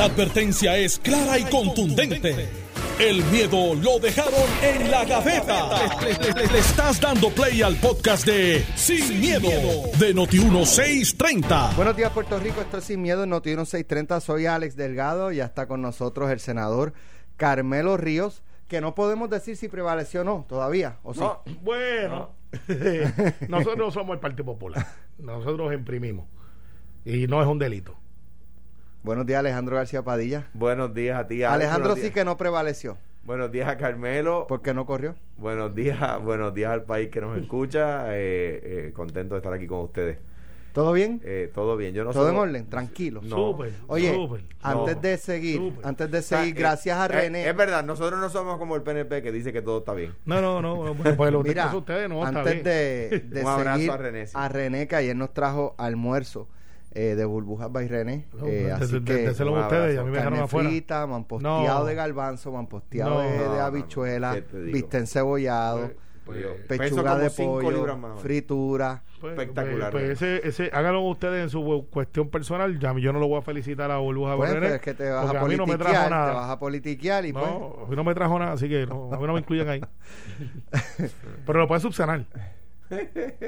La advertencia es clara y contundente. El miedo lo dejaron en la gaveta. Le, le estás dando play al podcast de Sin, miedo, de Noti1630. Buenos días, Puerto Rico. Esto es Sin Miedo en Noti1630. Soy Alex Delgado. Ya está con nosotros el senador Carmelo Ríos, que no podemos decir si prevaleció o no todavía. ¿o sí? No, bueno, nosotros no somos el Partido Popular. Nosotros imprimimos. Y no es un delito. Buenos días, Alejandro García Padilla. Buenos días a ti, Alex. Alejandro Buenos sí días. que no prevaleció. Buenos días a Carmelo. ¿Por qué no corrió? Buenos días, buenos días al país que nos escucha. Eh, eh, contento de estar aquí con ustedes. ¿Todo bien? Eh, todo bien. Yo no ¿Todo en orden? Tranquilo. No. Súper, Oye, súper. antes no. de seguir, Súper. antes de O sea, seguir, eh, gracias a eh, René. Es verdad, nosotros no somos como el PNP que dice que todo está bien. No, no, no. bueno, pues lo Mira, que ustedes no está antes bien. de, de Un abrazo seguir a René, sí. a René, que ayer nos trajo almuerzo eh, de burbujas by René. No, eh, de- así de- que un ustedes, a mí me dejaron carne afuera. frita, No. de garbanzo, mamposteado No. de, de habichuela, bistec cebollado, Pues, Yo- pechuga peso como de cinco pollo, más fritura. Pues, espectacular, Pues, pues ese, ese, háganlo ustedes en su cuestión personal. Ya, yo no lo voy a felicitar a Burbuja Pues, René, pero es que te vas porque a a mí no me politiquear, trajo te nada. vas a politiquear y pues... No, a mí no me trajo nada, así que no, a mí no me incluyan ahí. Pero lo puedes subsanar.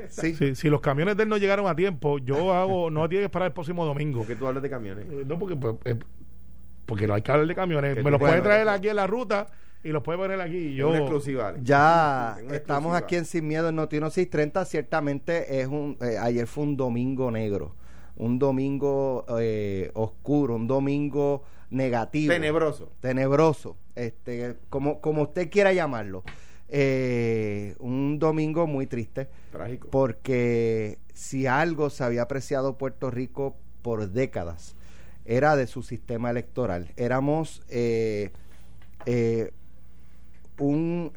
Sí. Si, si los camiones de él no llegaron a tiempo, yo hago, no tiene que esperar el próximo domingo. ¿Por qué tú hablas de camiones? Eh, No, porque, pues, eh, porque no hay que hablar de camiones. Que Me los puede bueno, traer aquí en la ruta y los puede poner aquí. Yo, Una exclusiva. Alex. Ya una estamos exclusiva. aquí en Sin Miedo en Noti 630. Ciertamente es un eh, ayer fue un domingo negro, un domingo eh, oscuro, un domingo negativo, Tenebroso. tenebroso, este, como como usted quiera llamarlo. Eh, un domingo muy triste Trágico. porque si algo se había apreciado Puerto Rico por décadas era de su sistema electoral. Éramos eh, eh, un,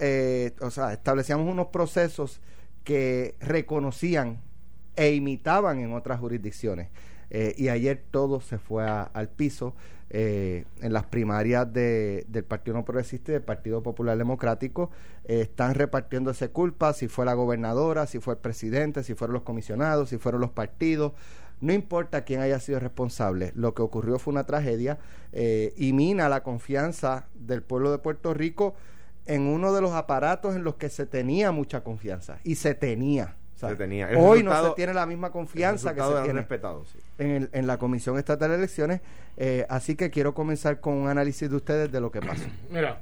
o sea, establecíamos unos procesos que reconocían e imitaban en otras jurisdicciones. Y ayer todo se fue a- al piso eh, en las primarias de- del Partido No Progresista y del Partido Popular Democrático. eh, están repartiéndose culpas, si fue la gobernadora, si fue el presidente, si fueron los comisionados, si fueron los partidos. No importa quién haya sido responsable, lo que ocurrió fue una tragedia eh, y mina la confianza del pueblo de Puerto Rico en uno de los aparatos en los que se tenía mucha confianza y se tenía. O sea, Se tenía. El hoy no se tiene la misma confianza El que se tiene respetado, sí. en, el- en la Comisión Estatal de Elecciones. eh, así que quiero comenzar con un análisis de ustedes de lo que pasó. mira,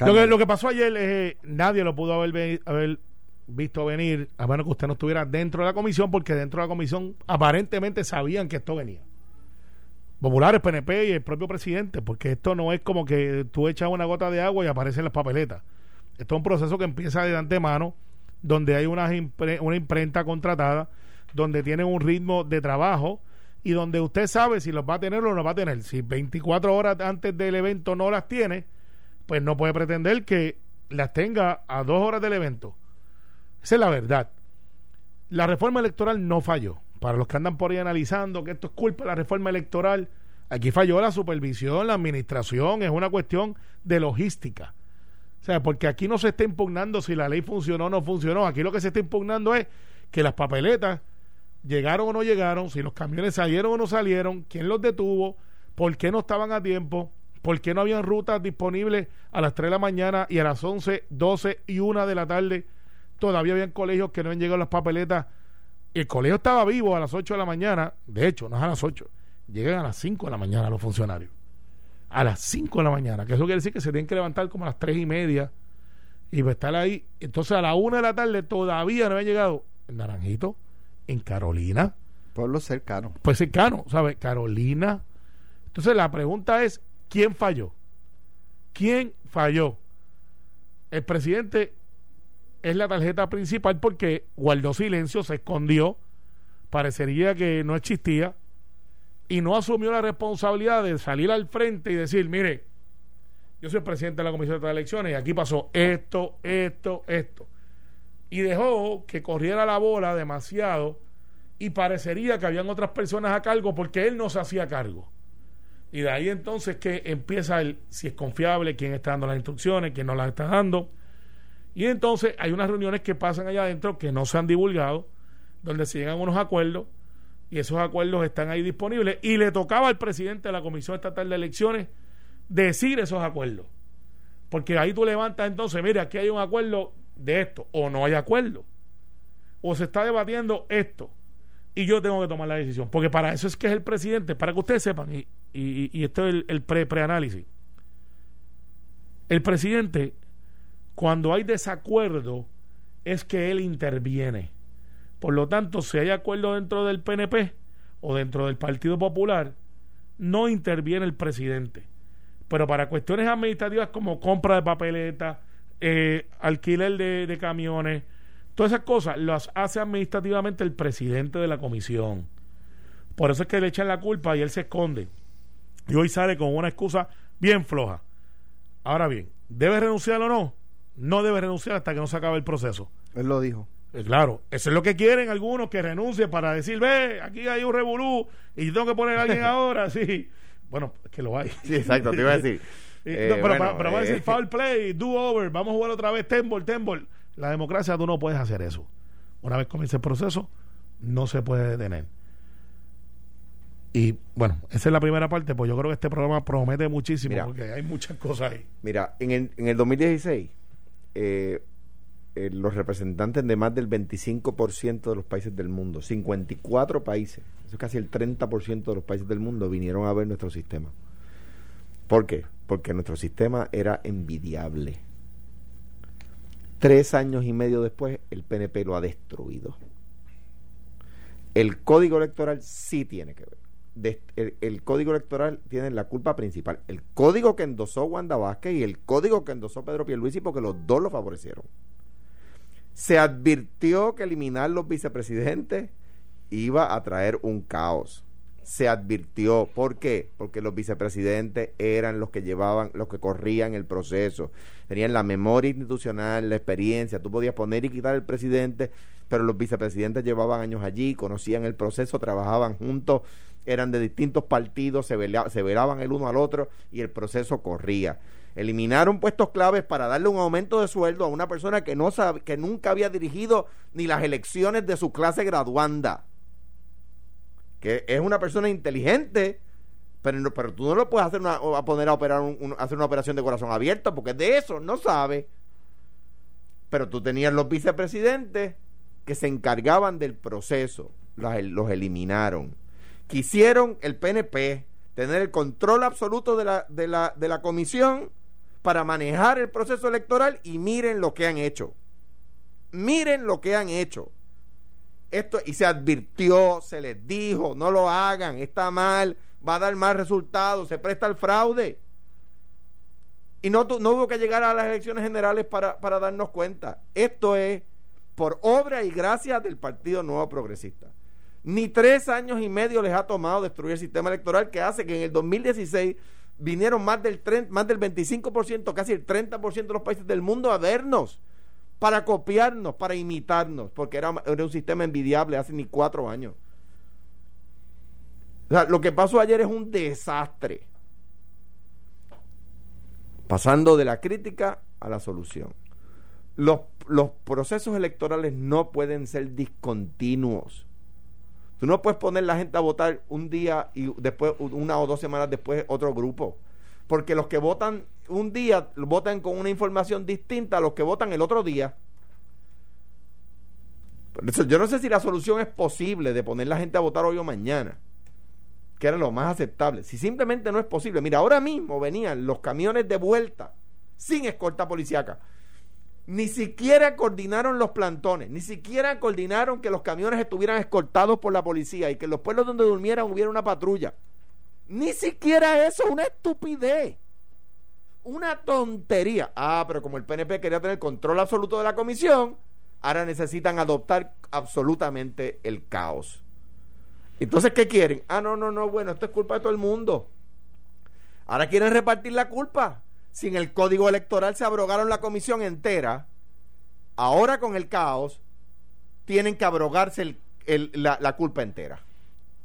lo que, lo que pasó ayer, eh, nadie lo pudo haber, haber visto venir, a menos que usted no estuviera dentro de la comisión, porque dentro de la comisión aparentemente sabían que esto venía. Populares, PNP y el propio presidente, porque esto no es como que tú echas una gota de agua y aparecen las papeletas. Esto es un proceso que empieza de antemano, donde hay una, impre- una imprenta contratada, donde tienen un ritmo de trabajo y donde usted sabe si los va a tener o no los va a tener. Si 24 horas antes del evento no las tiene, pues no puede pretender que las tenga a dos horas del evento. Esa es la verdad. La reforma electoral no falló. Para los que andan por ahí analizando que esto es culpa de la reforma electoral, aquí falló la supervisión, la administración, es una cuestión de logística. O sea, porque aquí no se está impugnando si la ley funcionó o no funcionó. Aquí lo que se está impugnando es que las papeletas llegaron o no llegaron, si los camiones salieron o no salieron, quién los detuvo, por qué no estaban a tiempo, por qué no habían rutas disponibles a las 3 de la mañana y a las 11, 12 y 1 de la tarde. Todavía habían colegios que no habían llegado las papeletas. El colegio estaba vivo a las 8 de la mañana. De hecho, no es a las 8. Llegan a las 5 de la mañana los funcionarios. A las 5 de la mañana. Que eso quiere decir que se tienen que levantar como a las 3 y media y va a estar ahí. Entonces a la 1 de la tarde todavía no había llegado en Naranjito, en Carolina, Pueblo cercano. pues cercano, ¿sabes? Carolina. Entonces la pregunta es, ¿quién falló? ¿Quién falló? El presidente es la tarjeta principal porque guardó silencio, se escondió, parecería que no existía y no asumió la responsabilidad de salir al frente y decir, mire, yo soy presidente de la Comisión de Elecciones y aquí pasó esto, esto, esto. Y dejó que corriera la bola demasiado y parecería que habían otras personas a cargo porque él no se hacía cargo. Y de ahí entonces que empieza el si es confiable, quién está dando las instrucciones, quién no las está dando. Y entonces hay unas reuniones que pasan allá adentro que no se han divulgado, donde se llegan unos acuerdos y esos acuerdos están ahí disponibles y le tocaba al presidente de la Comisión Estatal de Elecciones decir esos acuerdos. Porque ahí tú levantas entonces, mire, aquí hay un acuerdo de esto, o no hay acuerdo, o se está debatiendo esto, y yo tengo que tomar la decisión. Porque para eso es que es el presidente, para que ustedes sepan, y, y, esto es el, el pre preanálisis. El presidente, cuando hay desacuerdo, es que él interviene. Por lo tanto, si hay acuerdo dentro del PNP o dentro del Partido Popular, no interviene el presidente. Pero para cuestiones administrativas como compra de papeleta, eh, alquiler de, de camiones, todas esas cosas las hace administrativamente el presidente de la comisión. Por eso es que le echan la culpa y él se esconde. Y hoy sale con una excusa bien floja. Ahora bien, ¿debe renunciar o no? No debe renunciar hasta que no se acabe el proceso. Él lo dijo. Eh, claro, eso es lo que quieren algunos que renuncie para decir, ve, aquí hay un revolú y tengo que poner a alguien ahora, sí. Bueno, es que lo hay. Sí, exacto, te iba a decir. Eh, pero, vamos a decir foul play, do over, vamos a jugar otra vez, tembol, tembol. La democracia tú no puedes hacer eso. Una vez comienza el proceso, no se puede detener. Y bueno, esa es la primera parte, pues yo creo que este programa promete muchísimo porque hay muchas cosas ahí. Mira, en el, en el 2016, eh, eh, los representantes de más del 25% de los países del mundo, 54 países, eso es casi el 30% de los países del mundo, vinieron a ver nuestro sistema. ¿Por qué? Porque nuestro sistema era envidiable. Tres años y medio después, el PNP lo ha destruido. El código electoral sí tiene que ver el, código electoral tiene la culpa principal. El código que endosó Wanda Vázquez y el código que endosó Pedro Pierluisi porque los dos lo favorecieron. Se advirtió que eliminar los vicepresidentes iba a traer un caos. Se advirtió. ¿Por qué? Porque los vicepresidentes eran los que llevaban, los que corrían el proceso. Tenían la memoria institucional, la experiencia. Tú podías poner y quitar el presidente, pero los vicepresidentes llevaban años allí, conocían el proceso, trabajaban juntos eran de distintos partidos, se, se velaban el uno al otro y el proceso corría. Eliminaron puestos claves para darle un aumento de sueldo a una persona que, no sabe, que nunca había dirigido ni las elecciones de su clase graduanda. Que es una persona inteligente, pero, pero tú no lo puedes hacer una, a poner a operar hacer una operación de corazón abierto, porque de eso no sabe. Pero tú tenías los vicepresidentes que se encargaban del proceso, los eliminaron quisieron el PNP tener el control absoluto de la, de la, de la comisión para manejar el proceso electoral y miren lo que han hecho. Miren lo que han hecho. Esto, y se advirtió, se les dijo, no lo hagan, está mal, va a dar mal resultados, se presta al fraude. Y no, no hubo que llegar a las elecciones generales para, para darnos cuenta. Esto es por obra y gracia del Partido Nuevo Progresista. Ni tres años y medio les ha tomado destruir el sistema electoral que hace que en el 2016 vinieron más del, más del 25%, casi el 30% de los países del mundo a vernos, para copiarnos, para imitarnos, porque era, un sistema envidiable hace ni cuatro años. Lo que pasó ayer es un desastre. Pasando de la crítica a la solución. Los, los procesos electorales no pueden ser discontinuos. Tú no puedes poner la gente a votar un día y después, una o dos semanas después, otro grupo. Porque los que votan un día votan con una información distinta a los que votan el otro día. yo no sé si la solución es posible de poner la gente a votar hoy o mañana, que era lo más aceptable. Si simplemente no es posible. Mira, ahora mismo venían los camiones de vuelta sin escolta policíaca ni siquiera coordinaron los plantones, ni siquiera coordinaron que los camiones estuvieran escoltados por la policía y que en los pueblos donde durmieran hubiera una patrulla. Ni siquiera eso, una estupidez. Una tontería. Ah, pero como el PNP quería tener control absoluto de la comisión, ahora necesitan adoptar absolutamente el caos. Entonces, ¿qué quieren? Ah, no, no, no, bueno, esto es culpa de todo el mundo. Ahora quieren repartir la culpa si en el código electoral se abrogaron la comisión entera, ahora con el caos tienen que abrogarse la, culpa entera.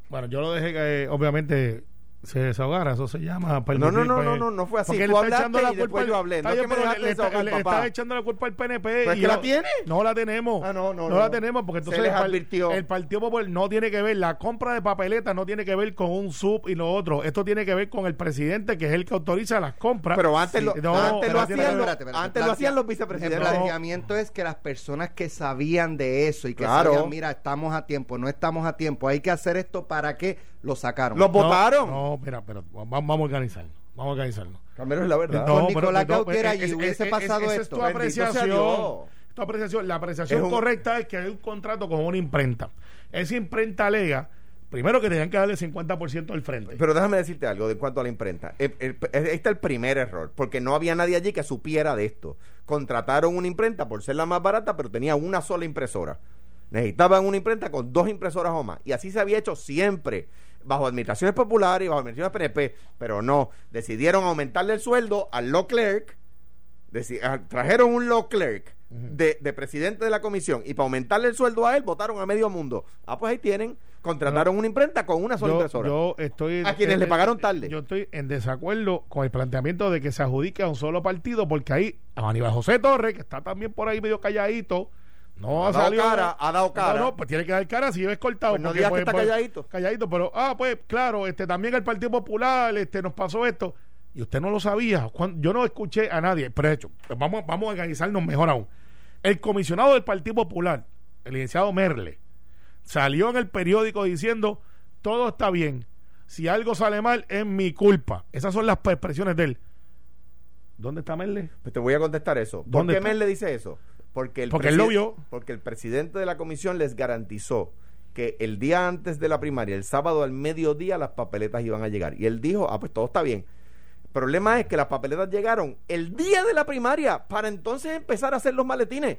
Bueno, yo lo dejé que, obviamente, se desahogara, eso se llama No, no, no, no, no, no fue así. Porque Tú le está hablaste echando la y culpa al- yo hablé. No bien, es que me pero dejaste le, está, desahogar, le está papá. echando la culpa al PNP. Pues y que la tiene. No la tenemos. Ah, no, no, la no. tenemos porque Se entonces les el, par- advirtió. el Partido Popular no tiene que ver, la compra de papeletas no tiene que ver con un sub y lo otro. Esto tiene que ver con el presidente que es el que autoriza las compras. Pero antes lo, no, antes lo hacían, los- espérate, espérate. antes lo hacían los vicepresidentes. El planteamiento es que las personas que sabían de eso y que Claro. sabían, mira, estamos a tiempo, no estamos a tiempo, hay que hacer esto para que lo sacaron. Los No, votaron. No, mira, pero vamos, a organizarnos. Vamos a organizarnos. Camilo es la verdad. Con pero- Nicolás no, es- allí es- hubiese es- pasado esa esto. Es tu apreciación. Dios. Tu apreciación. La apreciación Es un- correcta es que hay un contrato con una imprenta. Esa imprenta alega, primero que tenían que darle 50% del frente. Pero déjame decirte algo de en cuanto a la imprenta. El- el- ahí está el primer error, porque no había nadie allí que supiera de esto. Contrataron una imprenta por ser la más barata, pero tenía una sola impresora. Necesitaban una imprenta con dos impresoras o más. Y así se había hecho siempre, bajo administraciones populares y bajo administraciones PNP. Pero no, decidieron aumentarle el sueldo al law clerk. deci- trajeron un law clerk de, de presidente de la comisión y para aumentarle el sueldo a él votaron a medio mundo. Ah, pues ahí tienen. Contrataron una imprenta con una sola yo, impresora. yo estoy A quienes le pagaron tarde. Yo estoy en desacuerdo con el planteamiento de que se adjudique a un solo partido, porque ahí a Aníbal José Torres, que está también por ahí medio calladito, no Ha ha dado salido. cara, ha dado cara. No, no, pues tiene que dar cara si ves cortado. Pues no digas que está calladito. Calladito, pero, ah, pues claro, este también el Partido Popular este nos pasó esto. Y usted no lo sabía. Cuando- yo no escuché a nadie. Pero de hecho, pues vamos, vamos a organizarnos mejor aún. El comisionado del Partido Popular, el licenciado Merle, salió en el periódico diciendo todo está bien. Si algo sale mal, es mi culpa. Esas son las expresiones de él. ¿Dónde está Merle? Pues te voy a contestar eso. ¿Por ¿Dónde qué está? Mel le dice eso? Porque el Porque él lo vio. Porque el presidente de la comisión les garantizó que el día antes de la primaria, el sábado al mediodía, las papeletas iban a llegar. Y él dijo, ah, pues todo está bien. El problema es que las papeletas llegaron el día de la primaria para entonces empezar a hacer los maletines.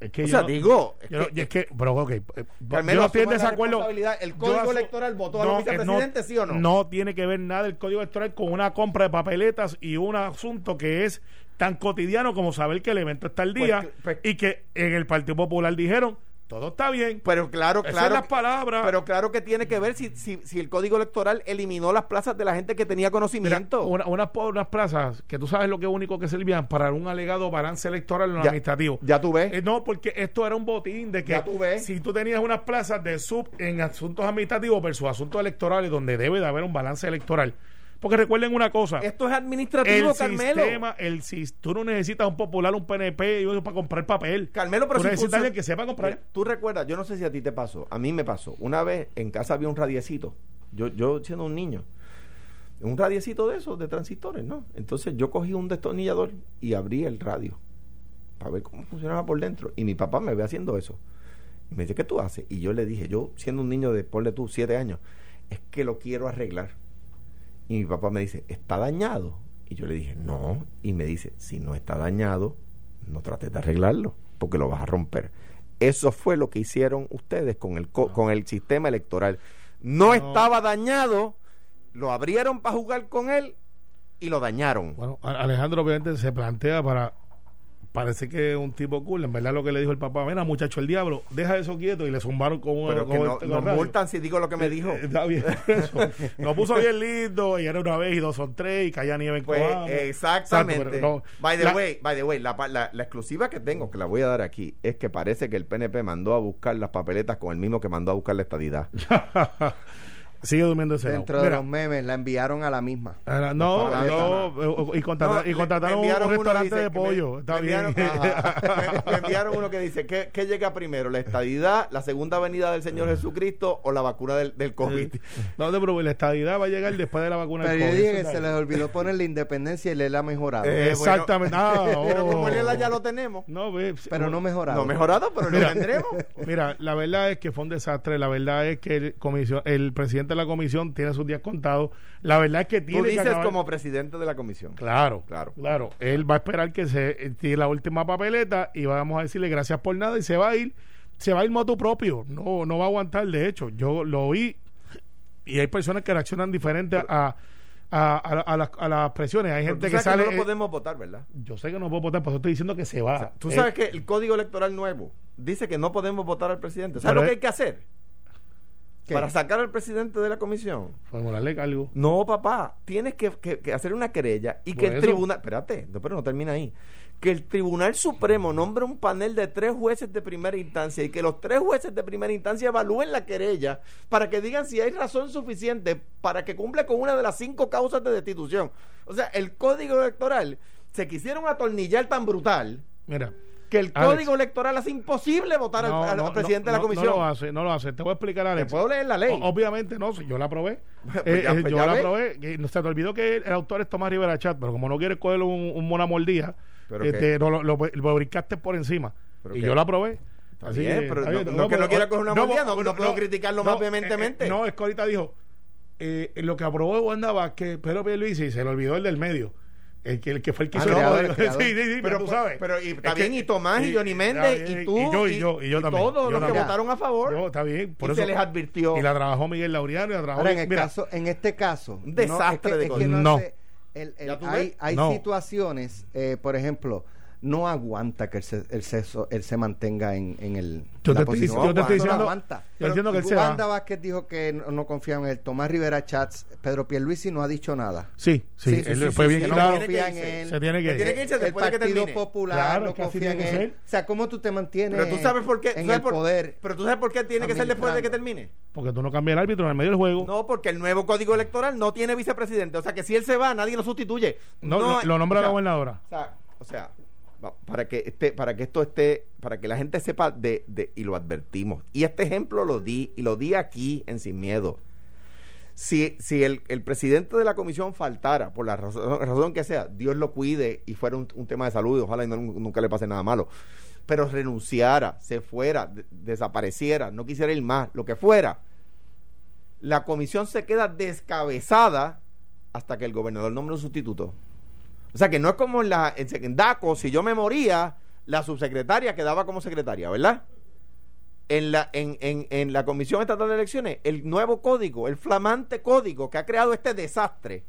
Es que o sea, no- digo, es yo que- y es que, pero ok, eh, Carmelo, yo no estoy en asuma la desacuerdo. responsabilidad. ¿El código electoral votó a los eh, vicepresidentes, sí o no? No tiene que ver nada el código electoral con una compra de papeletas y un asunto que es tan cotidiano como saber que el evento está al Pues día que- pues- y que en el Partido Popular dijeron todo está bien. Pero claro, Esas claro. son las palabras. Pero claro que tiene que ver si, si, si el código electoral eliminó las plazas de la gente que tenía Mira, conocimiento. una- unas, plazas que tú sabes lo que único que servían para un alegado balance electoral en lo Ya- administrativo. ya tú ves. Eh, no, porque esto era un botín de que Ya tú ves. si tú tenías unas plazas de sub en asuntos administrativos versus asuntos electorales donde debe de haber un balance electoral. Porque recuerden una cosa, Esto es administrativo, el Carmelo. sistema, el tú no necesitas un popular, un PNP y para comprar papel. Carmelo, pero tú si necesitas funcio- alguien que sepa comprar. Tú recuerdas, yo no sé si a ti te pasó, a mí me pasó. Una vez en casa había un radiecito, yo, yo siendo un niño, un radiecito de esos, de transistores, ¿no? Entonces yo cogí un destornillador y abrí el radio para ver cómo funcionaba por dentro. Y mi papá me ve haciendo eso. Y me dice, ¿qué tú haces? Y yo le dije, yo siendo un niño de, ponle tú, siete años, es que lo quiero arreglar. Y mi papá me dice, ¿está dañado? Y yo le dije, no. Y me dice, si no está dañado, no trates de arreglarlo, porque lo vas a romper. Eso fue lo que hicieron ustedes con el, co- con el sistema electoral. No, No. estaba dañado, lo abrieron para jugar con él y lo dañaron. Bueno, Alejandro obviamente se plantea para parece que es un tipo cool, en verdad lo que le dijo el papá, mira muchacho el diablo, deja eso quieto y le zumbaron con un Pero con que el- no, con nos el multan si digo lo que me dijo. Eh, Está bien, eso. Lo puso bien lindo y era una vez y dos son tres y caía nieve en Pues exactamente. Exacto, no. by the La- way, by the way, la, la- la exclusiva que tengo, que la voy a dar aquí, es que parece que el PNP mandó a buscar las papeletas con el mismo que mandó a buscar la estadidad. Sigue durmiendo ese lado. Dentro de Mira, los memes la enviaron a la misma. no, Para no, eh, y, contrata- No, y contrataron un, restaurante que dice de que me- pollo. Está me bien. enviaron- ajá. me, me enviaron uno que dice ¿qué, qué llega primero? ¿La estadidad, la segunda venida del Señor Jesucristo o la vacuna del, del COVID? no te preocupes, la estadidad va a llegar después de la vacuna Pero del yo COVID, dije eso que está se les olvidó poner la independencia y le la mejorado. Eh, Exactamente. Ah, Pero oh. como él ya lo tenemos. No, ve, pero no mejorado. No mejorado, pero Mira. lo tendremos. Mira, la verdad es que fue un desastre. La verdad es que el, comisión, el presidente de la comisión tiene sus días contados. La verdad es que tiene Tú que dices acabar- como presidente de la comisión. Claro, Claro. claro, Él va a esperar que se eh, tire la última papeleta y vamos a decirle gracias por nada y se va a ir, se va a ir moto propio. No, no va a aguantar. De hecho, yo lo vi y hay personas que reaccionan diferente a, a, a, a las, a las presiones. Hay Pero gente tú que sabes sale. no eh, lo podemos votar, ¿verdad? yo sé que no puedo votar, por eso estoy diciendo que se va. Tú Eh, sabes que el código electoral nuevo dice que no podemos votar al presidente. ¿Sabes Pero lo que hay que hacer? ¿Qué? para sacar al presidente de la comisión. Formularle cargo. No, papá, tienes que, que- que hacer una querella y que el eso. tribunal, espérate, no, pero no termina ahí, que el Tribunal Supremo nombre un panel de tres jueces de primera instancia y que los tres jueces de primera instancia evalúen la querella para que digan si hay razón suficiente para que cumpla con una de las cinco causas de destitución. O sea, el código electoral se quisieron atornillar tan brutal Mira. Que el Alex. código electoral hace imposible votar al- no, al, no, presidente no, de la comisión. No lo hace, no lo hace. Te voy a explicar, ¿Te Alex. puedo leer la ley? O- Obviamente no, si yo la aprobé. Pues Eh, ya- eh, pues yo la aprobé. que no se te olvidó que el autor es Tomás Rivera Chat, pero como no quieres coger un, un mona mordida, ¿Pero este, no, lo, lo, lo brincaste por encima. ¿Pero Y qué? yo la aprobé. Está bien, pero está no- no que pero- no quiera coger una mordida, no- puedo criticarlo más vehementemente. eh, eh, no, es que ahorita dijo, eh, lo que aprobó Wanda Vázquez, Pedro Pierluisi, se le olvidó el del medio. El que, el que fue el que Ah, hizo creador, el creador. Sí, sí, sí, pero, tú sabes. Pero y, está Es que- bien, y Tomás, y, y- Johnny Méndez, y bien, tú, y yo, y yo, y yo también, todos yo los que también. votaron a favor. Yo, está bien, por y eso. se les advirtió. Y la trabajó Miguel Laureano y la trabajó. Ahora, en, el mira, caso, en este caso, Un desastre no, de es que, es que cosas. no, No. hace- el- el- ¿Ya tú hay hay No. situaciones, eh, por ejemplo, no aguanta que él se, él se, él se mantenga en, en el Yo la te estoy- posición. yo te estoy No diciendo- aguanta. yo entiendo que él se Wanda va. Vázquez dijo que no, no confía en él. Tomás Rivera Chats, Pedro Pierluisi no ha dicho nada. Sí, sí, Sí, sí, él sí, fue bien que no claro. tiene confía que en él. Se tiene que Se tiene que irse el después de que Partido termine. Popular Claro, no confía en él. ser. O sea, ¿cómo tú te mantienes Pero tú sabes por qué. en ¿sabes el por- poder? Pero tú sabes por qué tiene que ser después de que termine. Porque tú no cambias el árbitro en el medio del juego. No, porque el nuevo código electoral no tiene vicepresidente. O sea que si él se va, nadie lo sustituye. No, No lo, nombra la gobernadora. O sea, o sea, para que esté, para que esto esté, para que la gente sepa de, de, y lo advertimos. Y este ejemplo lo di, y lo di aquí en Sin Miedo. Si, si el, el presidente de la comisión faltara, por la razón, razón que sea, Dios lo cuide y fuera un, un tema de salud, ojalá y no- nunca le pase nada malo, pero renunciara, se fuera, de- desapareciera, no quisiera ir más, lo que fuera, la comisión se queda descabezada hasta que el gobernador nombre un sustituto. O sea que no es como en, la, en, DACO, si yo me moría, la subsecretaria quedaba como secretaria, ¿verdad? En la, en, en, en la Comisión Estatal de Elecciones, el nuevo código, el flamante código que ha creado este desastre.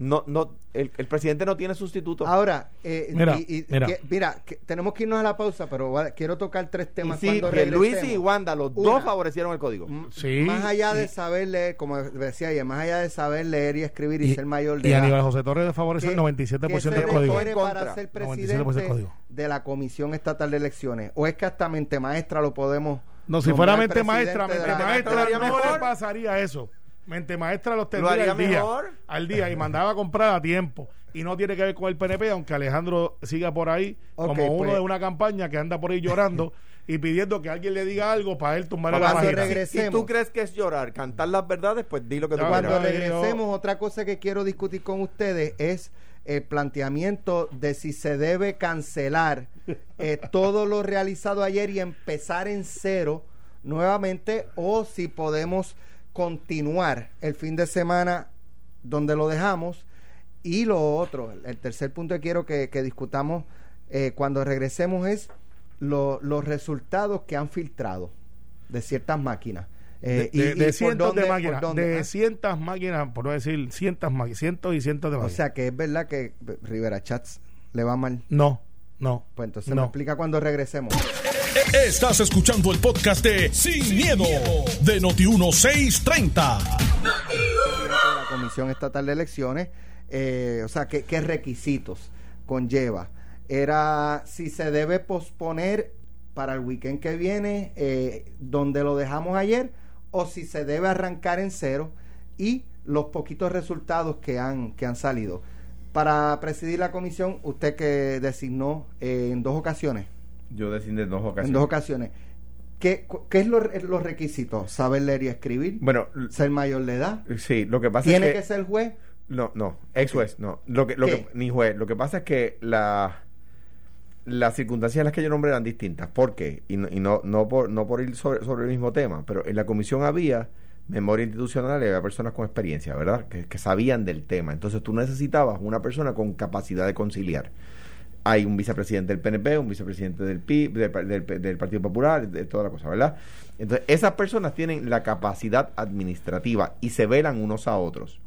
No, no, el, el presidente no tiene sustituto. Ahora, eh, Mira, y- y- mira. que- mira, que tenemos que irnos a la pausa, pero va- quiero tocar tres y temas sí, cuando Luis y Wanda, los Una. dos favorecieron el código. Sí, Más allá de saber leer, como decía ayer, más allá de saber leer y escribir y, Y, ser mayor de y edad. Aníbal José Torres favorece el ¿qué- 97% qué se del código. para ser 97% presidente código. de la Comisión Estatal de Elecciones? ¿O es que hasta mente maestra lo podemos No, si fuera mente maestra, mente maestra maestra no le pasaría eso. Mente maestra los Lo tendría al día, mejor. al día y mandaba a comprar a tiempo. Y no tiene que ver con el PNP, aunque Alejandro siga por ahí como uno pues- de una campaña que anda por ahí llorando y pidiendo que alguien le diga algo para él tumbar la cuando página. si, si tú crees que es llorar, cantar las verdades, pues di lo que tú Cuando quieras. Pero- regresemos, otra cosa que quiero discutir con ustedes es el planteamiento de si se debe cancelar eh, todo lo realizado ayer y empezar en cero nuevamente o si podemos continuar el fin de semana donde lo dejamos. Y lo otro, el tercer punto que quiero que, que discutamos eh, cuando regresemos es lo- los resultados que han filtrado de ciertas máquinas. Eh, de, de- y- de por cientos dónde- de máquinas, dónde, de ¿ah? cientos máquinas, por no decir cientos cientos y cientos de O máquinas. sea que es verdad que Rivera Chats le va mal. no, no. Pues entonces me explica cuando regresemos. Estás escuchando el podcast de Sin, miedo, de Noti1630. de la Comisión Estatal de Elecciones, eh, o sea, ¿qué, qué requisitos conlleva. Era si se debe posponer para el weekend que viene, eh, donde lo dejamos ayer, o si se debe arrancar en cero y los poquitos resultados que han, que han salido. Para presidir la comisión, usted que designó eh, en dos ocasiones, Yo decidí en dos en ocasiones. dos ocasiones, ¿qué, qué es lo- los requisitos? ¿Saber leer y escribir? Bueno, ¿Ser mayor de edad? sí, lo que pasa ¿Tiene es que, que... ser juez? No, no, ex juez, no. Lo que, lo ¿Qué? que, ni juez. Lo que pasa es que la, las circunstancias en las que yo nombré eran distintas. ¿Por qué? Y no, y no, no, por, no por ir sobre, sobre el mismo tema, pero en la comisión había memoria institucional y había personas con experiencia, ¿verdad? Que, que sabían del tema. Entonces tú necesitabas una persona con capacidad de conciliar. Hay un vicepresidente del PNP, un vicepresidente del PIB, del, Partido Popular, de toda la cosa, ¿verdad? Entonces, esas personas tienen la capacidad administrativa y se velan unos a otros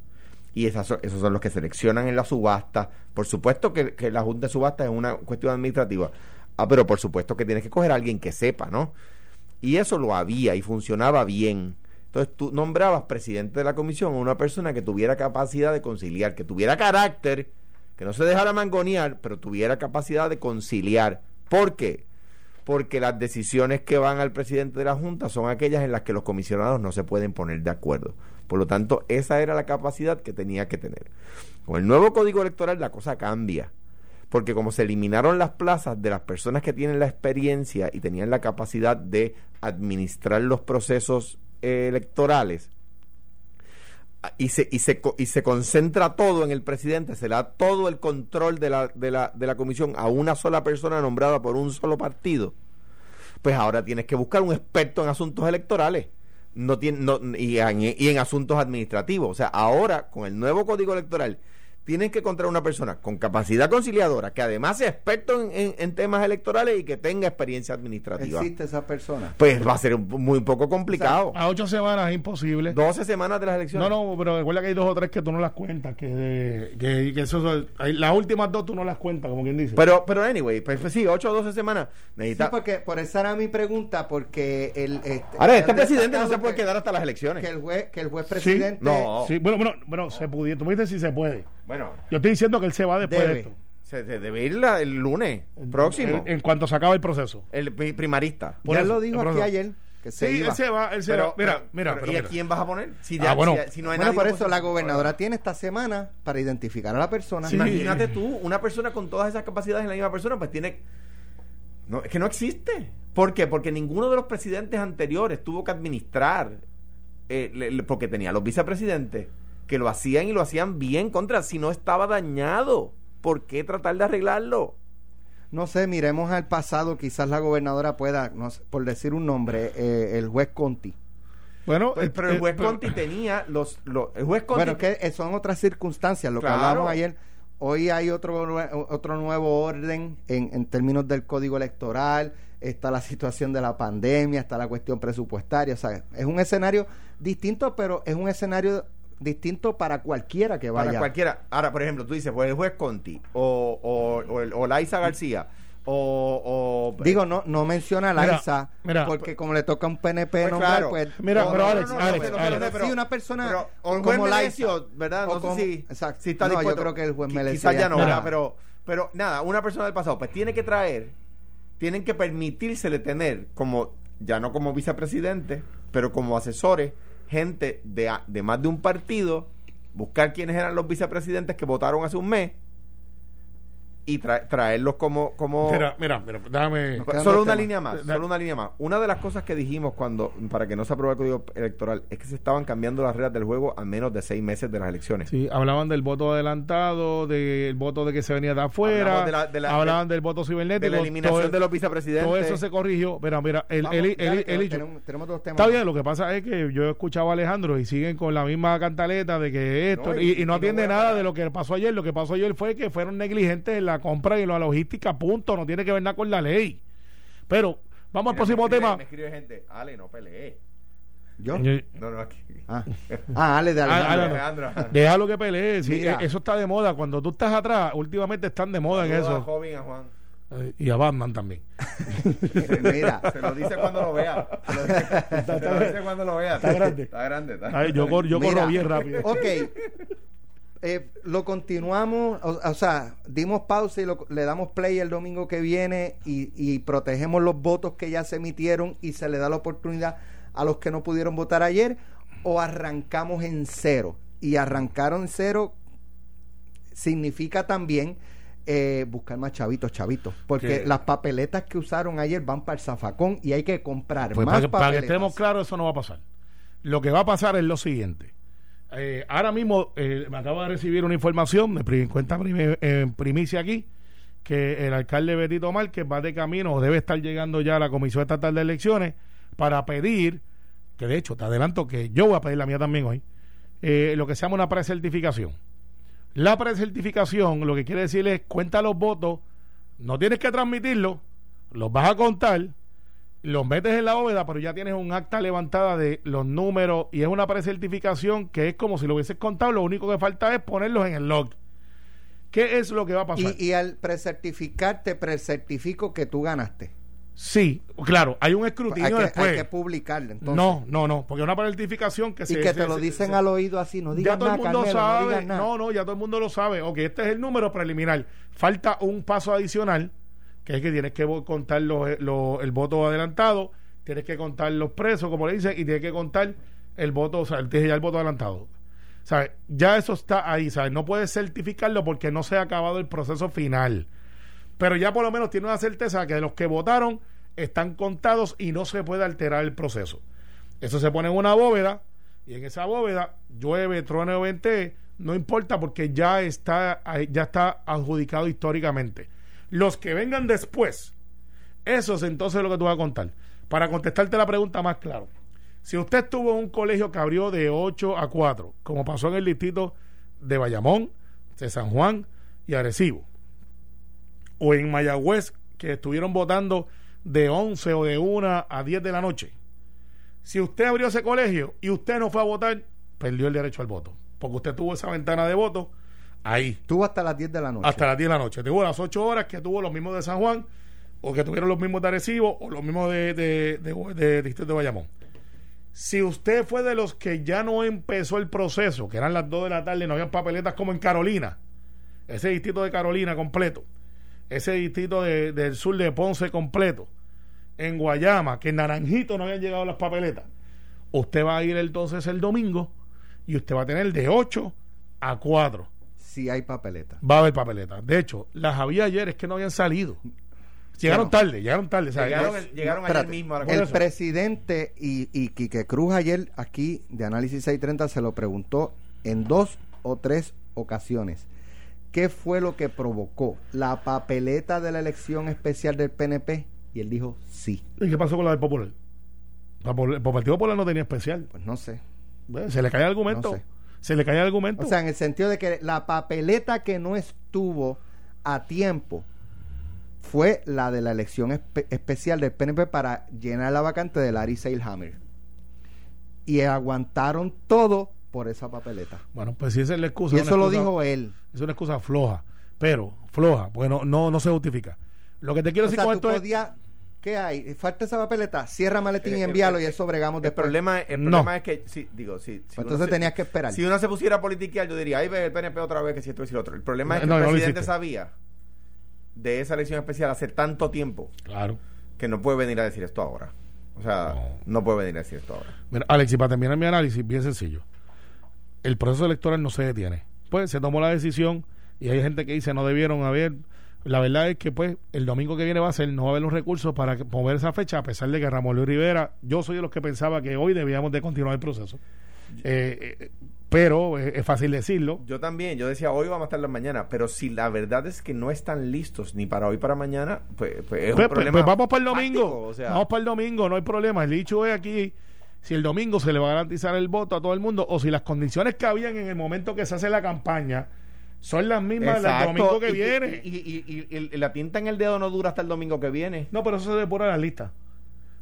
y esas esos son los que seleccionan en la subasta. Por supuesto que, que la Junta de Subasta es una cuestión administrativa. Ah, pero por supuesto que tienes que coger a alguien que sepa, ¿no? Y eso lo había y funcionaba bien. Entonces tú nombrabas presidente de la comisión a una persona que tuviera capacidad de conciliar, que tuviera carácter, que no se dejara mangonear, pero tuviera capacidad de conciliar. ¿Por qué? Porque las decisiones que van al presidente de la Junta son aquellas en las que los comisionados no se pueden poner de acuerdo. Por lo tanto, esa era la capacidad que tenía que tener. Con el nuevo código electoral la cosa cambia. Porque como se eliminaron las plazas de las personas que tienen la experiencia y tenían la capacidad de administrar los procesos eh, electorales, y se, y, se, y se concentra todo en el presidente, se le da todo el control de la, de, la, de la comisión a una sola persona nombrada por un solo partido, pues ahora tienes que buscar un experto en asuntos electorales no tiene, no, y, en, y en asuntos administrativos. O sea, ahora con el nuevo código electoral tienen que encontrar una persona con capacidad conciliadora, que además sea experto en, temas electorales y que tenga experiencia administrativa. ¿Existe esa persona? Pues va a ser muy poco complicado. a ocho semanas es imposible. 12 semanas de las elecciones. No, no, pero recuerda que hay dos o tres que tú no las cuentas, que, que, que eso, las últimas dos tú no las cuentas, como quien dice. Pero, pero anyway, pues, pues sí, 8 o 12 semanas. Necesita... Sí, porque por esa era mi pregunta, porque el... Este, Ahora, este presidente no se puede quedar hasta las elecciones. Que el juez, que el juez presidente... no. Sí, bueno, bueno, bueno, se pudiera, tú me dices si se puede. Bueno, yo estoy diciendo que él se va después de esto. Se, debe ir el lunes próximo. En, cuanto se acabe el proceso. El primarista. Por él lo dijo aquí ayer. Que se sí, él se va, él se va. Mira, mira, ¿Y a quién vas a poner? Si, ah, bueno, si, no hay bueno, por eso la gobernadora tiene esta semana para identificar a la persona. Imagínate tú, una persona con todas esas capacidades en la misma persona, pues tiene. No, es que no existe. ¿Por qué? Porque ninguno de los presidentes anteriores tuvo que administrar, eh, porque tenía los vicepresidentes que lo hacían y lo hacían bien contra, si no estaba dañado, ¿por qué tratar de arreglarlo? No sé, miremos al pasado, quizás la gobernadora pueda, por decir un nombre, eh, el juez Conti. Bueno, pues, pero el juez Conti tenía los, el juez Conti Bueno, que son otras circunstancias, lo que hablábamos ayer. Hoy hay otro otro nuevo orden en, en términos del código electoral, está la situación de la pandemia, está la cuestión presupuestaria, o sea, es un escenario distinto, pero es un escenario distinto para cualquiera que vaya. Para cualquiera. Ahora, por ejemplo, tú dices, pues el juez Conti o, o, o, Laisa García. O, digo no no menciona a Laisa porque como le toca un PNP pues nombrar pues mira pero Alex, sí una persona pero, como Laisa verdad no sé si, exacto, si está no, yo creo que el juez me quizás ya no pero pero nada una persona del pasado pues tiene que traer tienen que permitírsele tener como ya no como vicepresidente pero como asesores gente de, de más de un partido, buscar quiénes eran los vicepresidentes que votaron hace un mes y traerlos como como mira mira, mira déjame solo una línea más solo una línea más. Una de las cosas que dijimos cuando para que no se apruebe el código electoral es que se estaban cambiando las reglas del juego a menos de seis meses de las elecciones. Sí hablaban del voto adelantado del voto de que se venía de afuera hablaban del voto cibernético de la eliminación de los vicepresidentes. todo eso se corrigió. Mira mira el, el, tenemos, dos temas está bien lo que pasa es que yo he escuchado a Alejandro y siguen con la misma cantaleta de que esto y, no, atiende nada de lo que pasó ayer. Lo que pasó ayer fue que fueron negligentes en la compra y la logística, punto. No tiene que ver nada con la ley. Pero vamos al próximo tema. Me escribe gente, Ale, no peleé. ¿Yo? No, no, aquí. Ah, ah Ale de ah, Alejandro. Déjalo que pelee. eso está de moda. Cuando tú estás atrás, últimamente están de moda en eso. A Joven, a Juan. Eh, y a Batman también. Mira, se lo dice cuando lo vea. Se lo dice, cuando lo vea. Está grande. Está grande. Está yo, yo corro bien rápido. Ok. Eh, lo continuamos, o, sea, dimos pausa y le damos play el domingo que viene y, protegemos los votos que ya se emitieron y se le da la oportunidad a los que no pudieron votar ayer o arrancamos en cero. Y arrancaron cero significa también eh, buscar más chavitos, chavitos, porque las papeletas que usaron ayer van para el zafacón y hay que comprar pues más para, para que estemos claros, eso no va a pasar. Lo que va a pasar es lo siguiente eh, ahora mismo eh, me acabo de recibir una información, me cuenta en primicia aquí, que el alcalde Betito Márquez va de camino o debe estar llegando ya a la Comisión Estatal de Elecciones para pedir, que de hecho te adelanto que yo voy a pedir la mía también hoy, eh, lo que se llama una precertificación. La precertificación lo que quiere decir es cuenta los votos, no tienes que transmitirlos, los vas a contar los metes en la bóveda, pero ya tienes un acta levantada de los números y es una precertificación que es como si lo hubieses contado, lo único que falta es ponerlos en el log. ¿Qué es lo que va a pasar? Y, al precertificar, te precertifico que tú ganaste. Sí, claro, hay un Hay escrutinio que, después. hay que publicarlo. Entonces. no, no, no, porque una identificación que Y se. que se- te lo dicen se- al oído así, no Ya digas todo nada, el mundo Carmelo, no sabe. No, no, ya todo el mundo lo sabe. Ok, este es el número preliminar. Falta un paso adicional, que es que tienes que contar los, el voto adelantado, tienes que contar los presos, como le dicen, y tienes que contar el voto, o sea, el, ya el voto adelantado. Ya eso está ahí, ¿sabes? No puedes certificarlo porque no se ha acabado el proceso final. Pero ya por lo menos tiene una certeza que de los que votaron están contados y no se puede alterar el proceso. Eso se pone en una bóveda y en esa bóveda llueve, truene o vente, no importa porque ya está, ya está adjudicado históricamente. Los que vengan después, eso es entonces lo que tú vas a contar. Para contestarte la pregunta más claro. Si usted estuvo en un colegio que abrió de 8 a 4, como pasó en el distrito de Bayamón, de San Juan y Arecibo, o en Mayagüez, que estuvieron votando de 11 o de 1 a 10 de la noche, si usted abrió ese colegio y usted no fue a votar, perdió el derecho al voto. Porque usted tuvo esa ventana de voto ahí, Tú hasta las 10 de la noche. hasta las 10 de la noche. Tuvo las 8 horas que tuvo los mismos de San Juan, o que tuvieron los mismos de Arecibo, o los mismos de, de, de- de Distrito de Bayamón. Si usted fue de los que ya no empezó el proceso, que eran las 2 de la tarde, no habían papeletas como en Carolina, ese distrito de Carolina completo, ese distrito de- del sur de Ponce completo, en Guayama, que en Naranjito no habían llegado las papeletas, usted va a ir entonces el domingo y usted va a tener de 8 a 4 Si hay papeleta. va a haber papeletas. De hecho, las había ayer, es que no habían salido. Llegaron Bueno. tarde, llegaron tarde. o sea, Llegaron, es- el- llegaron ayer Espérate, mismo a la Por el eso. presidente y, y Quique Cruz ayer aquí de Análisis 630 se lo preguntó en dos o tres ocasiones. ¿Qué fue lo que provocó la papeleta de la elección especial del PNP? Y él dijo sí. ¿Y qué pasó con la del Popular? El Partido Popular no tenía especial. Pues no sé. Se le cae el argumento. No sé. Se le cae el argumento. O sea, en el sentido de que la papeleta que no estuvo a tiempo fue la de la elección espe- especial del PNP para llenar la vacante de Larry Seilhammer. Y aguantaron todo por esa papeleta. bueno, pues si esa es la excusa. Y eso lo dijo él. Es una excusa floja. Pero, floja. Bueno, no, no se justifica. Lo que te quiero O decir sea, con es. ¿Qué hay? ¿Falta esa papeleta? Cierra maletín y envíalo y eso bregamos El después. problema, el No. es que, sí, digo, sí, si Pues uno entonces se- tenías que esperar. Si uno se pusiera a politiquear, yo diría, ahí ve el PNP otra vez que si esto y si lo otro. El problema es que No, el presidente sabía de esa elección especial hace tanto tiempo Claro. que no puede venir a decir esto ahora. O sea, no, puede venir a decir esto ahora. Mira, Alex, y para terminar mi análisis, bien sencillo. El proceso electoral no se detiene. Pues se tomó la decisión y hay gente que dice no debieron haber. La verdad es que pues el domingo que viene va a ser, no va a haber los recursos para mover esa fecha, a pesar de que Ramón Luis Rivera, yo soy de los que pensaba que hoy debíamos de continuar el proceso. Eh, eh, pero eh, es fácil decirlo. Yo también, yo decía, hoy vamos a estar la mañana, pero si la verdad es que no están listos ni para hoy para mañana, pues, pues es un Pues, pues, problema. pues vamos para el domingo. o sea, Vamos para el domingo, no hay problema. El dicho es aquí si el domingo se le va a garantizar el voto a todo el mundo o si las condiciones que habían en el momento que se hace la campaña son las mismas del exacto, domingo que y- viene. Y, y- y- la tinta en el dedo no dura hasta el domingo que viene. no, pero eso se depura la lista.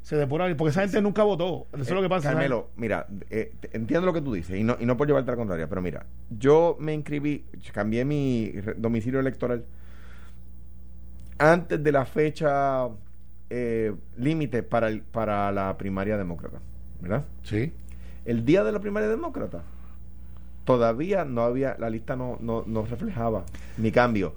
Se depura porque esa gente nunca votó. Eso es lo que pasa. Eh, Carmelo, mira, eh, entiendo lo que tú dices y no, y no por llevarte a la contraria, pero mira, yo me inscribí, cambié mi domicilio electoral antes de la fecha eh, límite para, el- para la primaria demócrata, ¿verdad? Sí. El día de la primaria demócrata todavía no había, la lista no, no, no reflejaba mi cambio.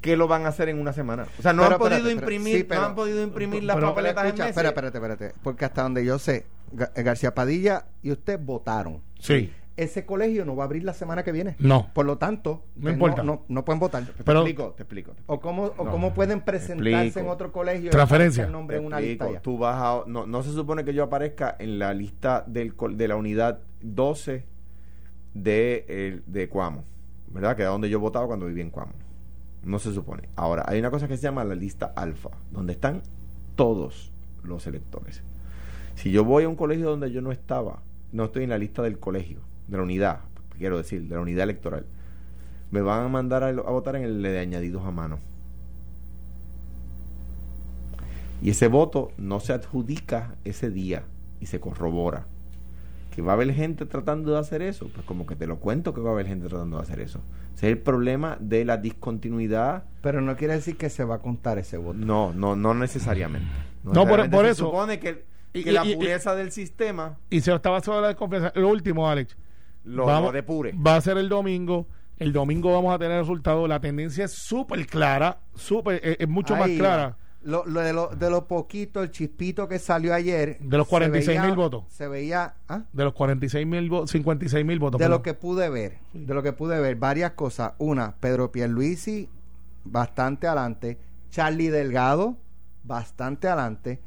¿Qué lo van a hacer en una semana? O sea, no Pero, han podido pero- imprimir, sí, pero- no han podido imprimir las pero- papeletas Escucha, en meses. espera, espérate, espérate. Porque hasta donde yo sé, Ga- García Padilla y usted votaron. Sí. Ese colegio no va a abrir la semana que viene. No. Por lo tanto, No pues importa. No, no pueden votar. Pero- te explico, te explico. O cómo, o No. cómo pueden presentarse explico. en otro colegio y Transferencia. el nombre en una explico. lista ya. Tú vas a- no, no se supone que yo aparezca en la lista del, col- de la unidad 12 de, el- de Cuamo, ¿verdad? Que era donde yo votaba cuando vivía en Cuamo. No se supone. Ahora, hay una cosa que se llama la lista alfa, donde están todos los electores. Si yo voy a un colegio donde yo no estaba, no estoy en la lista del colegio, de la unidad, quiero decir, de la unidad electoral, me van a mandar a, a votar en el de añadidos a mano. Y ese voto no se adjudica ese día y se corrobora. Que va a haber gente tratando de hacer eso, pues como que te lo cuento que va a haber gente tratando de hacer eso. Ese es el problema de la discontinuidad. Pero no quiere decir que se va a contar ese voto. No, no, no necesariamente. No, por- realmente por se eso. supone que, que Y- la y- y- pureza del sistema Y se estaba sobre la desconfianza. Lo último, Alex. lo, Vamos- lo depure. Va a ser el domingo. El domingo vamos a tener resultados. La tendencia es súper clara, súper, es, es mucho más clara. Lo, lo de, lo, de lo poquito, el chispito que salió ayer. De los se 46 mil votos. Se veía. ¿ah? De los 46 mil, 56 mil votos. De perdón. lo que pude ver, de lo que pude ver, varias cosas. Una, Pedro Pierluisi, bastante adelante. Charlie Delgado, bastante adelante.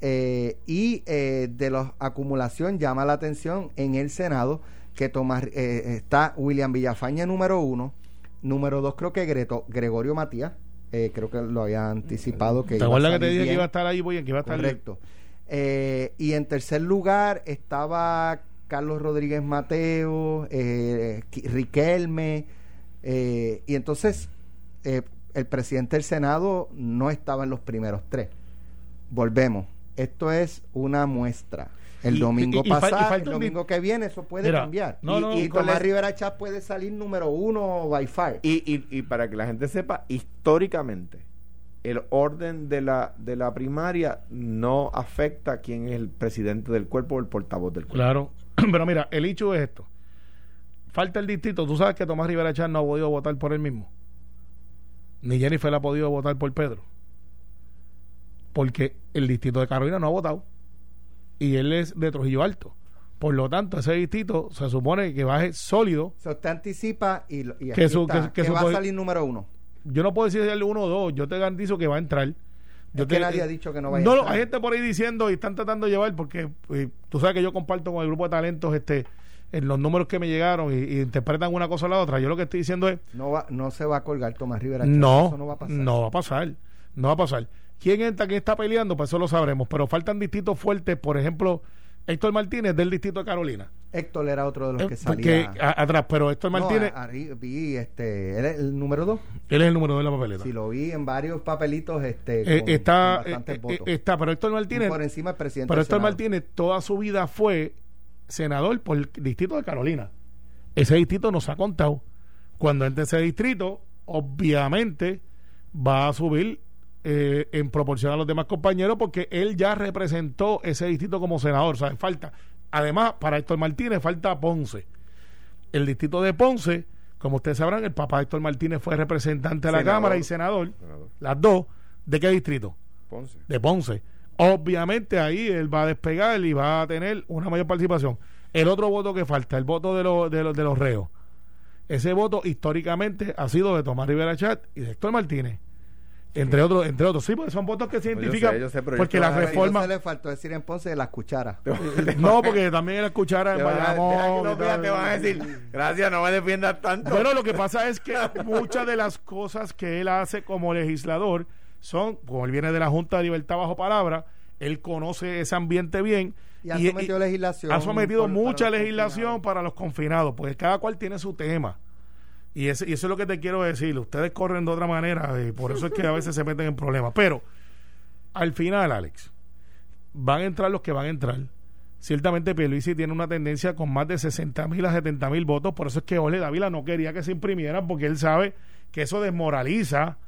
Eh, y eh, de la acumulación llama la atención en el Senado que Tomás, eh, está William Villafaña número uno, número dos creo que Greto- Gregorio Matías, eh, creo que lo había anticipado que ¿Te acuerdas que te dije que iba a estar ahí, voy, que iba a estar Correcto. Eh, y en tercer lugar estaba Carlos Rodríguez Mateo, eh, Riquelme, eh, y entonces eh, el presidente del Senado no estaba en los primeros tres. Volvemos. Esto es una muestra. El Y- domingo y- y fal- y pasado, falta el domingo que viene, eso puede Mira, cambiar. no, y no, y ¿cuál Tomás es? Rivera Chat puede salir número uno by far. Y, y, y para que la gente sepa, históricamente, el orden de la, de la primaria no afecta a quién es el presidente del cuerpo o el portavoz del cuerpo. Claro. Pero mira, el hecho es esto. Falta el distrito. Tú sabes que Tomás Rivera Chat no ha podido votar por él mismo. Ni Jennifer ha podido votar por Pedro. Porque el distrito de Carolina no ha votado. Y él es de Trujillo Alto. Por lo tanto, ese distrito se supone que baje sólido. Se usted anticipa y, y Que aquí su- está, que- que que su va a salir número uno. Yo no puedo decir el uno o dos. Yo te garantizo que va a entrar. Yo Es que nadie ha dicho que no vaya a No, no, entrar. hay gente por ahí diciendo y están tratando de llevar porque eh, tú sabes que yo comparto con el grupo de talentos este en los números que me llegaron y, y interpretan una cosa o la otra. Yo lo que estoy diciendo es No, va, no se va a colgar Tomás Rivera. No, Eso no va a pasar. no va a pasar. No va a pasar. ¿Quién entra, quién está peleando? Pues eso lo sabremos. Pero faltan distritos fuertes. Por ejemplo, Héctor Martínez del distrito de Carolina. Héctor era otro de los Eh, que salía. a- atrás, pero Héctor No, Martínez, a- arri- vi este, él es el número dos. él es el número de la papeleta. Si lo vi en varios papelitos, este, Eh, con- está, con eh, votos. está, pero Héctor Martínez, por encima del presidente. pero Héctor. Martínez toda su vida fue senador por el distrito de Carolina. Ese distrito nos ha contado. Cuando entre ese distrito, obviamente va a subir eh, en proporción a los demás compañeros porque él ya representó ese distrito como senador. O sea, falta. Además, para Héctor Martínez falta Ponce. El distrito de Ponce, como ustedes sabrán, el papá de Héctor Martínez fue representante de la Senador. Cámara y senador. Senador. Las dos. ¿De qué distrito? Ponce. de Ponce. Obviamente ahí él va a despegar y va a tener una mayor participación. El otro voto que falta, el voto de, los de, los de los reos. Ese voto históricamente ha sido de Tomás Rivera Chat y de Héctor Martínez. Entre otros, entre otros. Sí, porque son votos que se yo identifican. sé, yo sé, pero yo porque estaba- las Pero reformas. entonces le faltó decir en Ponce de las cucharas. No, porque también él escuchara en Te van a- Bayamón. y no, te van a decir, gracias, no me defiendas tanto. Bueno, lo que pasa es que muchas de las cosas que él hace como legislador son, como él viene de la Junta de Libertad bajo palabra, él conoce ese ambiente bien. Y ha sometido legislación Ha sometido para mucha legislación para los confinados, pues cada cual tiene su tema. Y, ese- y eso es lo que te quiero decir. Ustedes corren de otra manera y por eso es que a veces se meten en problemas. Pero al final, Alex, van a entrar los que van a entrar. Ciertamente Pierluisi tiene una tendencia con más de 60 mil a 70 mil votos, por eso es que Ole Dávila no quería que se imprimieran porque él sabe que eso desmoraliza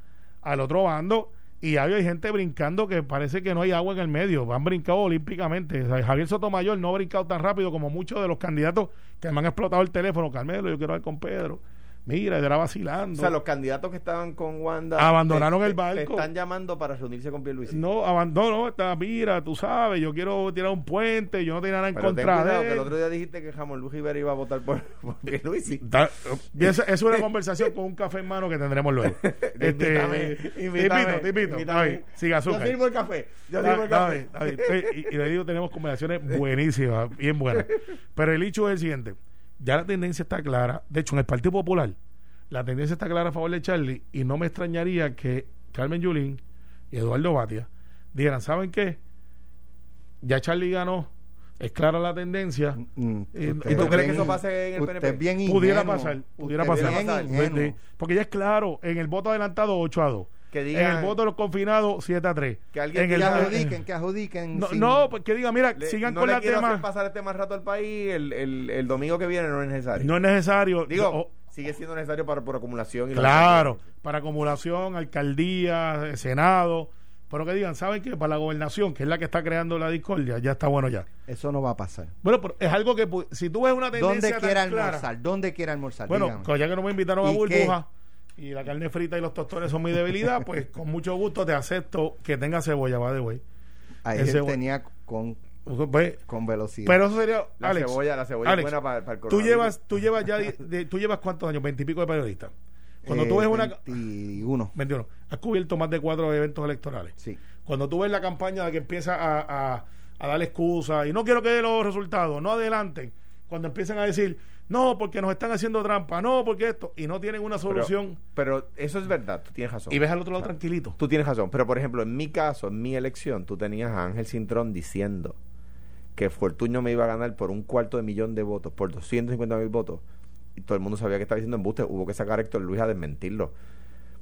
al otro bando y hay gente brincando que parece que no hay agua en el medio, han brincado olímpicamente. O sea, Javier Sotomayor no ha brincado tan rápido como muchos de los candidatos que me han explotado el teléfono. Carmelo, yo quiero hablar con Pedro. Mira, era O vacilando. sea, los candidatos que estaban con Wanda Abandonaron te- el barco. te están llamando para reunirse con Pierluisi. No, abandono, está, mira, tú sabes, yo quiero tirar un puente, yo no tengo nada en Pero contra de que él. el otro día dijiste que Jamón Luis Rivera iba a votar por, por Pierluisi. Da- y esa- es una conversación con un café en mano que tendremos luego. Este, Invítame, te invítame, invito, te invito. azúcar. Yo sirvo el café. Yo sirvo el café. Y, y le digo, tenemos conversaciones buenísimas, bien buenas. Pero el hecho es el siguiente: ya la tendencia está clara. De hecho, en el Partido Popular, la tendencia está clara a favor de Charlie. Y no me extrañaría que Carmen Yulín y Eduardo Batia dijeran: ¿saben qué? Ya Charlie ganó, es clara la tendencia. Mm, ¿Y- usted y tú es crees que eso pase en el PNP? Pudiera pasar, pudiera pasar. bien. Sí, Porque ya es claro, en el voto adelantado 8 a 2. Que en digan- el voto de los confinados 7 a 3. Que alguien en Que el, adjudiquen, que adjudiquen. no, sin- no, pues que diga, mira, Le- sigan no con le la quiero hacer tema. pasar este más rato al país. El, el, el domingo que viene no es necesario. No es necesario. Digo, o- sigue siendo necesario para por acumulación. Y la- claro, para acumulación, alcaldía, senado. pero que digan, ¿saben que Para la gobernación, que es la que está creando la discordia, ya está bueno ya. Eso no va a pasar. Bueno, pero es algo que si tú ves una tendencia ¿Dónde quiera tan clara- almorzar? ¿Dónde quiera almorzar? bueno, Dígame. ya que no me invitaron a ¿Y burbuja y la carne frita y los tostones son mi debilidad, pues con mucho gusto te acepto que tenga cebolla, va de güey. Ahí él tenía con, Pues, con velocidad. pero eso sería La Alex, cebolla, la cebolla Alex, es buena para, para el tú llevas tú llevas ya de- de- tú llevas cuántos años, veintipico de periodista. Cuando tú Eh, ves una 21. 21, has cubierto más de cuatro eventos electorales. Sí. Cuando tú ves la campaña de que empieza a, a, a darle excusas y no quiero que dé los resultados, no adelanten. Cuando empiezan a decir, no, porque nos están haciendo trampa, no, porque esto, y no tienen una solución, Pero, eso es verdad, tú tienes razón. y ves al otro lado tranquilito. Tú tienes razón, pero por ejemplo, en mi caso, en mi elección, tú tenías a Ángel Cintrón diciendo que Fortuño me iba a ganar por un cuarto de millón de votos, por 250 mil votos, y todo el mundo sabía que estaba diciendo embuste, hubo que sacar a Héctor Luis a desmentirlo.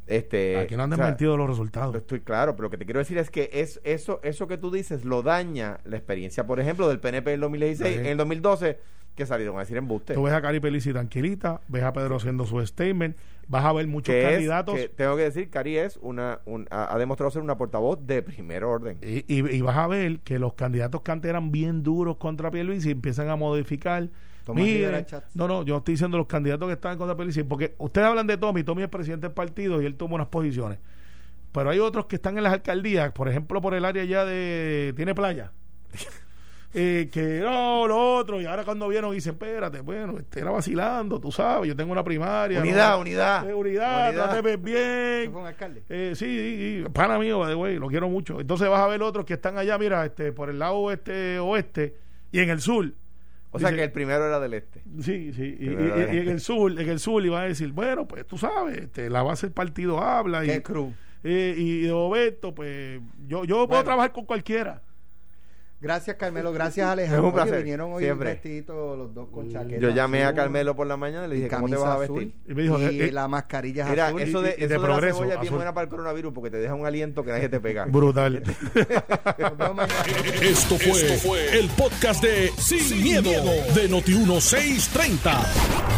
Este, Aquí no han o sea, desmentido los resultados. Estoy claro, pero lo que te quiero decir es que es eso, eso que tú dices lo daña la experiencia, por ejemplo, del PNP en el 2016, Sí. en el 2012, que salieron a decir embuste. Tú ves a Cari Pelici tranquilita, ves a Pedro haciendo su statement, vas a ver muchos que es, candidatos que tengo que decir, Cari es una, un- ha, ha demostrado ser una portavoz de primer orden. y, y- y vas a ver que los candidatos que antes eran bien duros contra Pierluisi empiezan a modificar. Mire, no, no, yo estoy diciendo los candidatos que están contra Pierluisi, porque ustedes hablan de Tommy, Tommy es presidente del partido y él toma unas posiciones. Pero hay otros que están en las alcaldías, por ejemplo, por el área ya de... Tiene playa. Eh, que no, lo otro, y ahora cuando vieron dicen, espérate, bueno, este era vacilando, tú sabes, yo tengo una primaria. Unidad, ¿no? unidad. Eh, unidad, Unidad. tráteme ¿Ese bien. un alcalde? Eh, sí, sí, pana mío, the way, lo quiero mucho. Entonces vas a ver otros que están allá, mira, este, por el lado este oeste y en el sur. O sea que el primero era del este. Sí, sí, y, y- Primero y en el sur, en el sur iban a decir, bueno, pues tú sabes, este, la base del partido habla y, ¿Qué cruz? eh, y de Roberto, pues yo, yo puedo Bueno. trabajar con cualquiera. Gracias, Carmelo. Gracias, Alejandro. Es un placer, vinieron hoy siempre. vestiditos los dos con chaqueta. Yo llamé a azul Carmelo por la mañana y le y dije, ¿cómo te vas a azul, vestir? Y me dijo, y eh, la mascarilla es Mira, azul. eso y- de, y de eso de la progreso, cebolla es bien azul. buena para el coronavirus porque te deja un aliento que nadie te pega. brutal. Esto fue, el podcast de Sin, miedo, de Noti1630.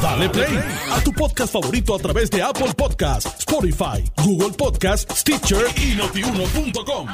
Dale play a tu podcast favorito a través de Apple Podcasts, Spotify, Google Podcasts, Stitcher y notiuno.com.